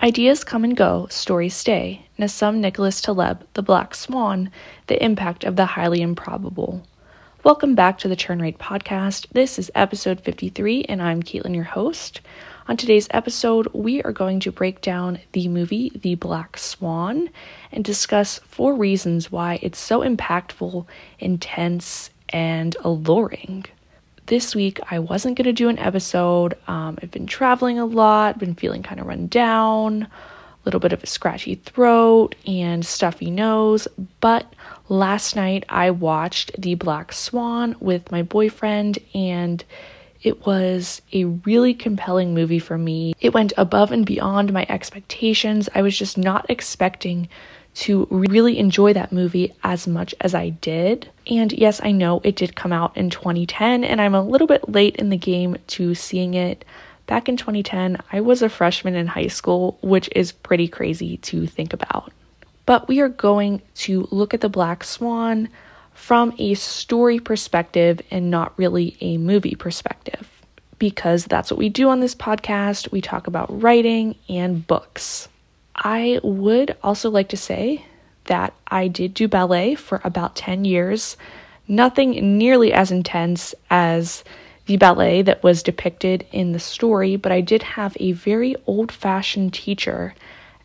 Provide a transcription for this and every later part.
Ideas come and go, stories stay. Nassim Nicholas Taleb, The Black Swan, The Impact of the Highly Improbable. Welcome back to the Churn Rate Podcast. This is episode 53, and I'm Caitlin, your host. On today's episode, we are going to break down the movie The Black Swan and discuss four reasons why it's so impactful, intense, and alluring. This week, I wasn't going to do an episode. Um, I've been traveling a lot, been feeling kind of run down, a little bit of a scratchy throat and stuffy nose. But last night, I watched The Black Swan with my boyfriend, and it was a really compelling movie for me. It went above and beyond my expectations. I was just not expecting to really enjoy that movie as much as I did. And yes, I know it did come out in 2010, and I'm a little bit late in the game to seeing it. Back in 2010, I was a freshman in high school, which is pretty crazy to think about. But we are going to look at The Black Swan from a story perspective and not really a movie perspective. Because that's what we do on this podcast. We talk about writing and books. I would also like to say that I did do ballet for about 10 years. Nothing nearly as intense as the ballet that was depicted in the story, but I did have a very old fashioned teacher,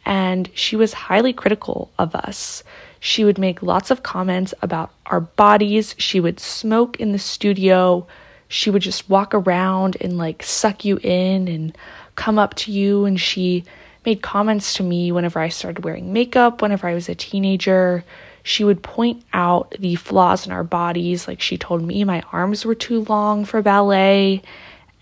and she was highly critical of us. She would make lots of comments about our bodies. She would smoke in the studio. She would just walk around and like suck you in and come up to you. And she made comments to me whenever I started wearing makeup, whenever I was a teenager. She would point out the flaws in our bodies. Like she told me my arms were too long for ballet.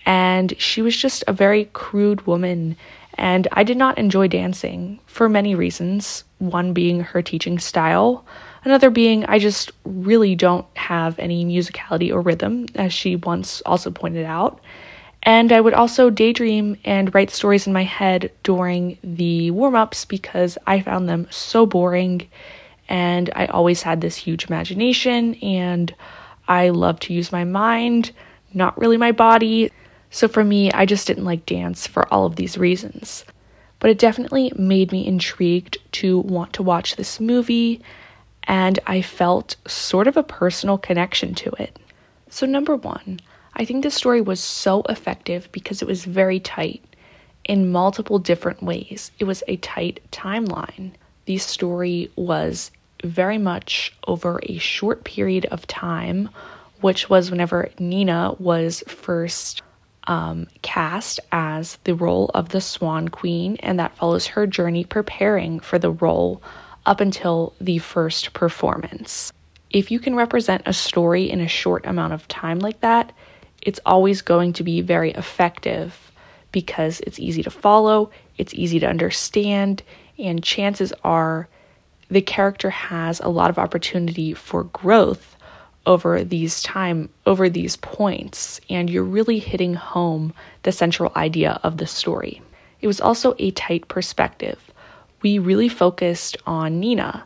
And she was just a very crude woman and I did not enjoy dancing for many reasons. One being her teaching style, another being I just really don't have any musicality or rhythm, as she once also pointed out. And I would also daydream and write stories in my head during the warm ups because I found them so boring. And I always had this huge imagination and I love to use my mind, not really my body. So for me, I just didn't like dance for all of these reasons. But it definitely made me intrigued to want to watch this movie, and I felt sort of a personal connection to it. So, number one, I think this story was so effective because it was very tight in multiple different ways. It was a tight timeline. The story was very much over a short period of time, which was whenever Nina was first um, cast as the role of the Swan Queen, and that follows her journey preparing for the role up until the first performance. If you can represent a story in a short amount of time like that, it's always going to be very effective because it's easy to follow, it's easy to understand, and chances are the character has a lot of opportunity for growth over these time over these points and you're really hitting home the central idea of the story. It was also a tight perspective. We really focused on Nina.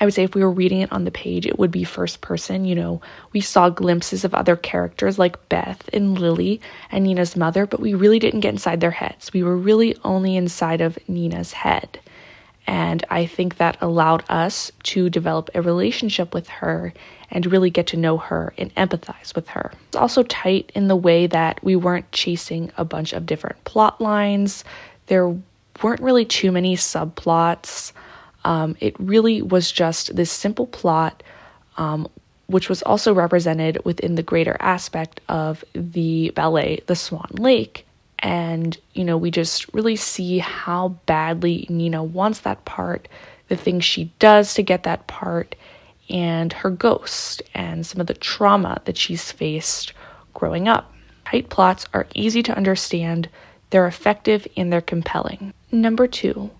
I would say if we were reading it on the page, it would be first person. You know, we saw glimpses of other characters like Beth and Lily and Nina's mother, but we really didn't get inside their heads. We were really only inside of Nina's head. And I think that allowed us to develop a relationship with her and really get to know her and empathize with her. It's also tight in the way that we weren't chasing a bunch of different plot lines. There weren't really too many subplots. Um, it really was just this simple plot, um, which was also represented within the greater aspect of the ballet, The Swan Lake, and, you know, we just really see how badly Nina wants that part, the things she does to get that part, and her ghost and some of the trauma that she's faced growing up. Tight plots are easy to understand, they're effective, and they're compelling. Number two,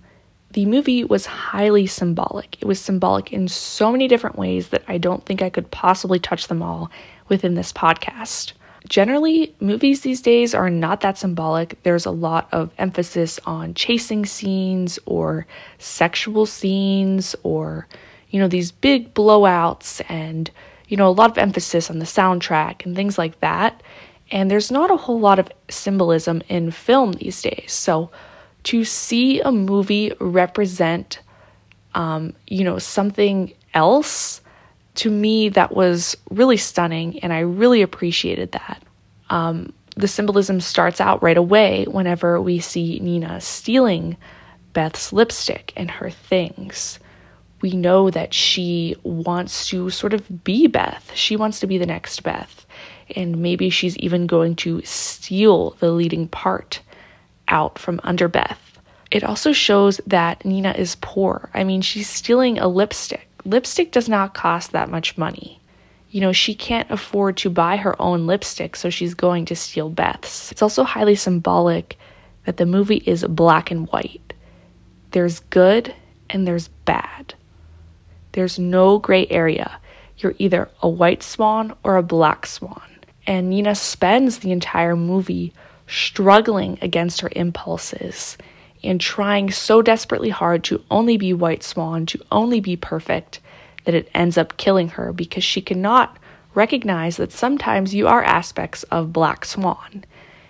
the movie was highly symbolic. It was symbolic in so many different ways that I don't think I could possibly touch them all within this podcast generally, movies these days are not that symbolic. There's a lot of emphasis on chasing scenes or sexual scenes or, you know, these big blowouts and, you know, a lot of emphasis on the soundtrack and things like that. And there's not a whole lot of symbolism in film these days. So, to see a movie represent, um, you know, something else, to me, that was really stunning, and I really appreciated that. Um, the symbolism starts out right away whenever we see Nina stealing Beth's lipstick and her things. We know that she wants to sort of be Beth. She wants to be the next Beth. And maybe she's even going to steal the leading part out from under Beth. It also shows that Nina is poor. I mean, she's stealing a lipstick. Lipstick does not cost that much money. You know, she can't afford to buy her own lipstick, so she's going to steal Beth's. It's also highly symbolic that the movie is black and white. There's good and there's bad. There's no gray area. You're either a white swan or a black swan. And Nina spends the entire movie struggling against her impulses and trying so desperately hard to only be White Swan, to only be perfect, that it ends up killing her because she cannot recognize that sometimes you are aspects of Black Swan.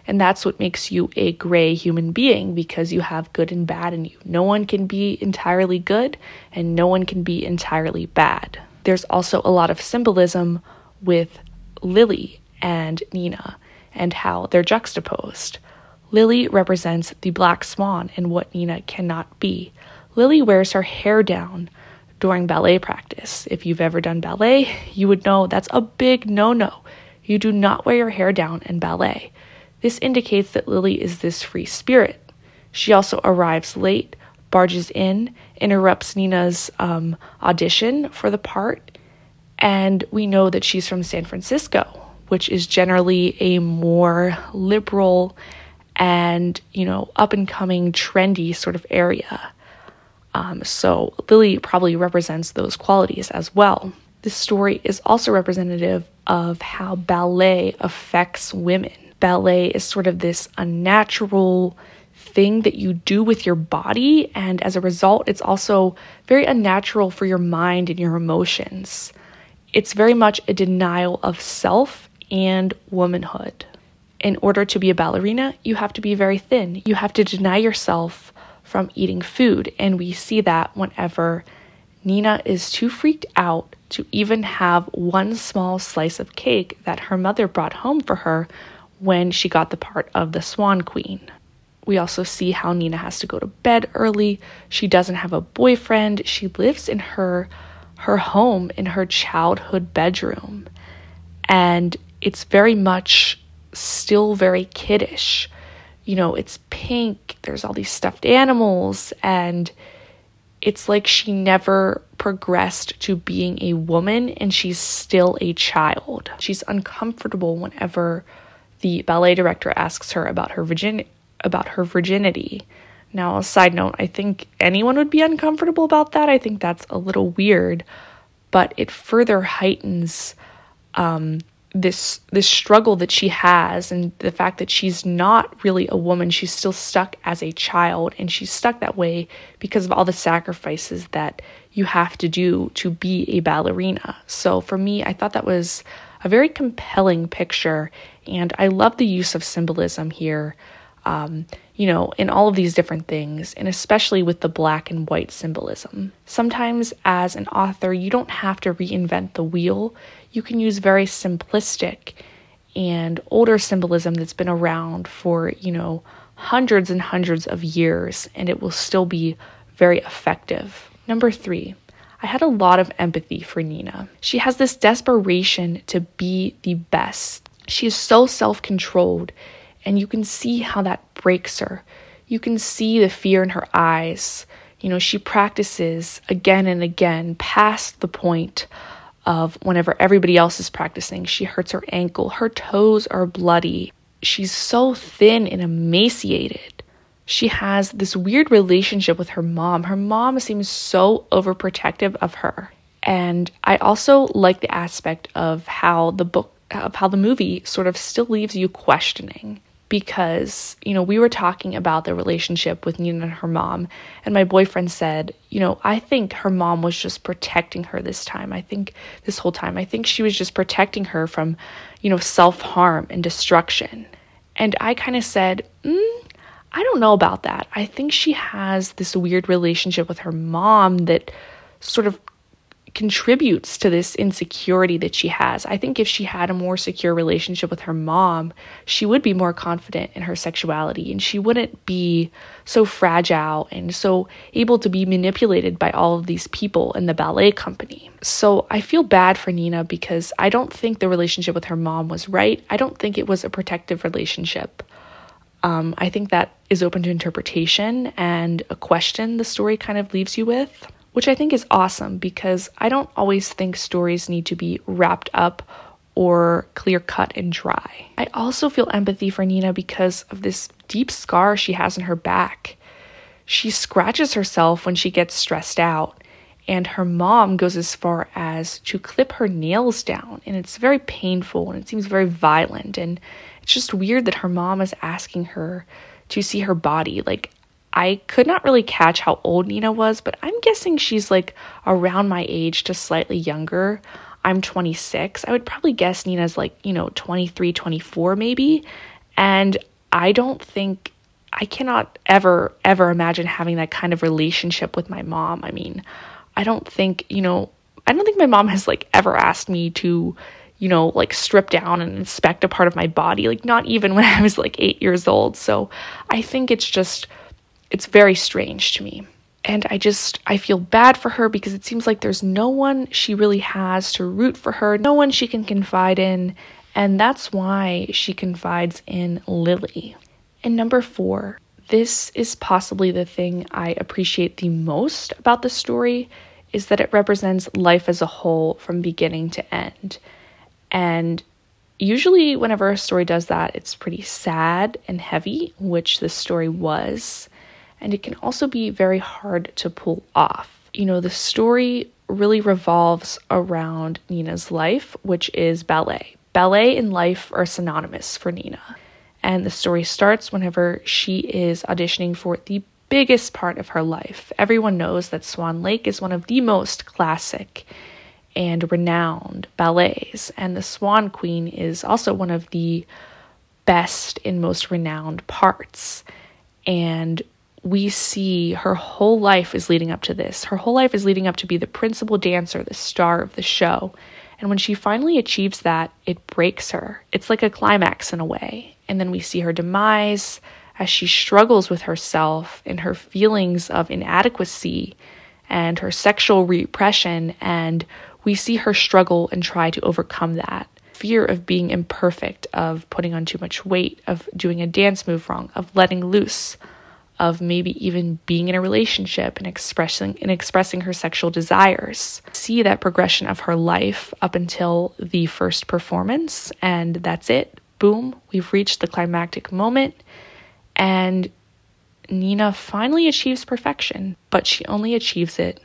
And that's what makes you a gray human being because you have good and bad in you. No one can be entirely good and no one can be entirely bad. There's also a lot of symbolism with Lily and Nina and how they're juxtaposed. Lily represents the black swan and what Nina cannot be. Lily wears her hair down during ballet practice. If you've ever done ballet, you would know that's a big no no. You do not wear your hair down in ballet. This indicates that Lily is this free spirit. She also arrives late, barges in, interrupts Nina's um, audition for the part, and we know that she's from San Francisco, which is generally a more liberal and, you know, up and coming, trendy sort of area. Um, so Lily probably represents those qualities as well. This story is also representative of how ballet affects women. Ballet is sort of this unnatural thing that you do with your body, and as a result, it's also very unnatural for your mind and your emotions. It's very much a denial of self and womanhood. In order to be a ballerina, you have to be very thin. You have to deny yourself from eating food, and we see that whenever Nina is too freaked out to even have one small slice of cake that her mother brought home for her when she got the part of the Swan Queen. We also see how Nina has to go to bed early. She doesn't have a boyfriend. She lives in her her home in her childhood bedroom. And it's very much still very kiddish. You know, it's pink, there's all these stuffed animals, and it's like she never progressed to being a woman and she's still a child. She's uncomfortable whenever the ballet director asks her about her virgin about her virginity. Now, a side note, I think anyone would be uncomfortable about that. I think that's a little weird, but it further heightens um, this this struggle that she has and the fact that she's not really a woman. She's still stuck as a child and she's stuck that way because of all the sacrifices that you have to do to be a ballerina. So for me i thought that was a very compelling picture and i love the use of symbolism here um, you know, in all of these different things, and especially with the black and white symbolism. Sometimes, as an author, you don't have to reinvent the wheel you can use very simplistic and older symbolism that's been around for, you know, hundreds and hundreds of years, and it will still be very effective. Number three, I had a lot of empathy for Nina. She has this desperation to be the best. She is so self controlled, and you can see how that breaks her. You can see the fear in her eyes. You know, she practices again and again past the point of whenever everybody else is practicing. She hurts her ankle, her toes are bloody. She's so thin and emaciated. She has this weird relationship with her mom. Her mom seems so overprotective of her. And I also like the aspect of how the book, of how the movie sort of still leaves you questioning because, you know, we were talking about the relationship with Nina and her mom, and my boyfriend said, you know, I think her mom was just protecting her this time. I think this whole time, I think she was just protecting her from, you know, self harm and destruction. And I kind of said, mm, I don't know about that. I think she has this weird relationship with her mom that sort of contributes to this insecurity that she has. I think if she had a more secure relationship with her mom, she would be more confident in her sexuality and she wouldn't be so fragile and so able to be manipulated by all of these people in the ballet company. So I feel bad for Nina because I don't think the relationship with her mom was right. I don't think it was a protective relationship. Um, I think that is open to interpretation and a question the story kind of leaves you with which I think is awesome because I don't always think stories need to be wrapped up or clear cut and dry. I also feel empathy for Nina because of this deep scar she has in her back. She scratches herself when she gets stressed out, and her mom goes as far as to clip her nails down, and it's very painful and it seems very violent. And it's just weird that her mom is asking her to see her body. Like, I could not really catch how old Nina was, but I'm guessing she's like around my age to slightly younger. I'm 26. I would probably guess Nina's like, you know, 23, 24 maybe. And I don't think I cannot ever ever imagine having that kind of relationship with my mom. I mean, I don't think, you know, I don't think my mom has like ever asked me to, you know, like strip down and inspect a part of my body, like not even when I was like 8 years old. So, I think it's just it's very strange to me. And I just, I feel bad for her because it seems like there's no one she really has to root for her, no one she can confide in. And that's why she confides in Lily. And number four, this is possibly the thing I appreciate the most about the story is that it represents life as a whole from beginning to end. And usually, whenever a story does that, it's pretty sad and heavy, which this story was and it can also be very hard to pull off. You know, the story really revolves around Nina's life, which is ballet. Ballet and life are synonymous for Nina. And the story starts whenever she is auditioning for the biggest part of her life. Everyone knows that Swan Lake is one of the most classic and renowned ballets, and the Swan Queen is also one of the best and most renowned parts. And we see her whole life is leading up to this. Her whole life is leading up to be the principal dancer, the star of the show. And when she finally achieves that, it breaks her. It's like a climax in a way. And then we see her demise as she struggles with herself and her feelings of inadequacy and her sexual repression. And we see her struggle and try to overcome that fear of being imperfect, of putting on too much weight, of doing a dance move wrong, of letting loose of maybe even being in a relationship and expressing and expressing her sexual desires. See that progression of her life up until the first performance and that's it. Boom, we've reached the climactic moment and Nina finally achieves perfection, but she only achieves it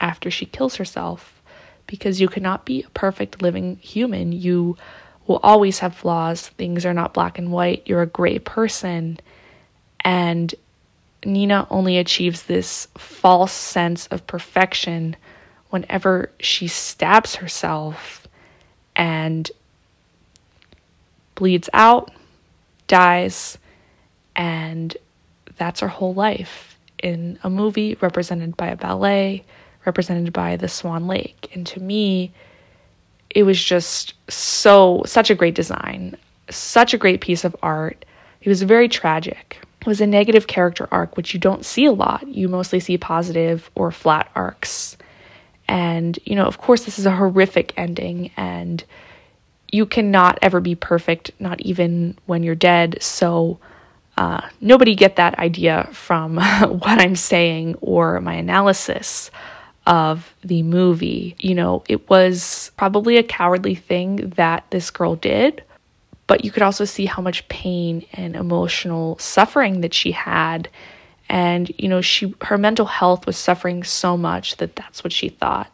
after she kills herself because you cannot be a perfect living human. You will always have flaws. Things are not black and white. You're a gray person and Nina only achieves this false sense of perfection whenever she stabs herself and bleeds out, dies, and that's her whole life in a movie represented by a ballet, represented by the Swan Lake. And to me, it was just so, such a great design, such a great piece of art. It was very tragic was a negative character arc, which you don't see a lot. You mostly see positive or flat arcs. And, you know, of course, this is a horrific ending, and you cannot ever be perfect, not even when you're dead. So, uh, nobody get that idea from what I'm saying or my analysis of the movie. You know, it was probably a cowardly thing that this girl did but you could also see how much pain and emotional suffering that she had. And you know she her mental health was suffering so much that that's what she thought.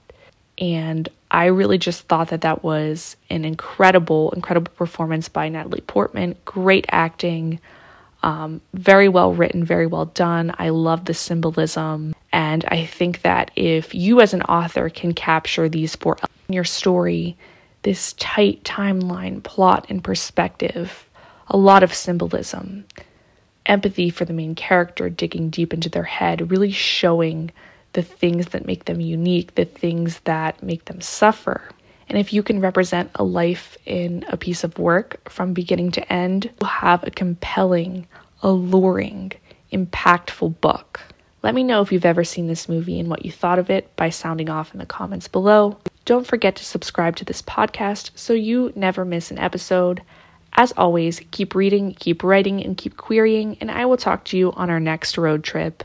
And i really just thought that that was an incredible incredible performance by natalie portman. Great acting um, very well written very well done. I love the symbolism. And i think that if you as an author can capture these four elements in your story this tight timeline, plot, and perspective, a lot of symbolism. empathy for the main character, digging deep into their head, really showing the things that make them unique, the things that make them suffer. And if you can represent a life in a piece of work from beginning to end, you'll have a compelling, alluring, impactful book. Let me know if you've ever seen this movie and what you thought of it by sounding off in the comments below. Don't forget to subscribe to this podcast so you never miss an episode. As always, keep reading, keep writing, and keep querying, and I will talk to you on our next road trip.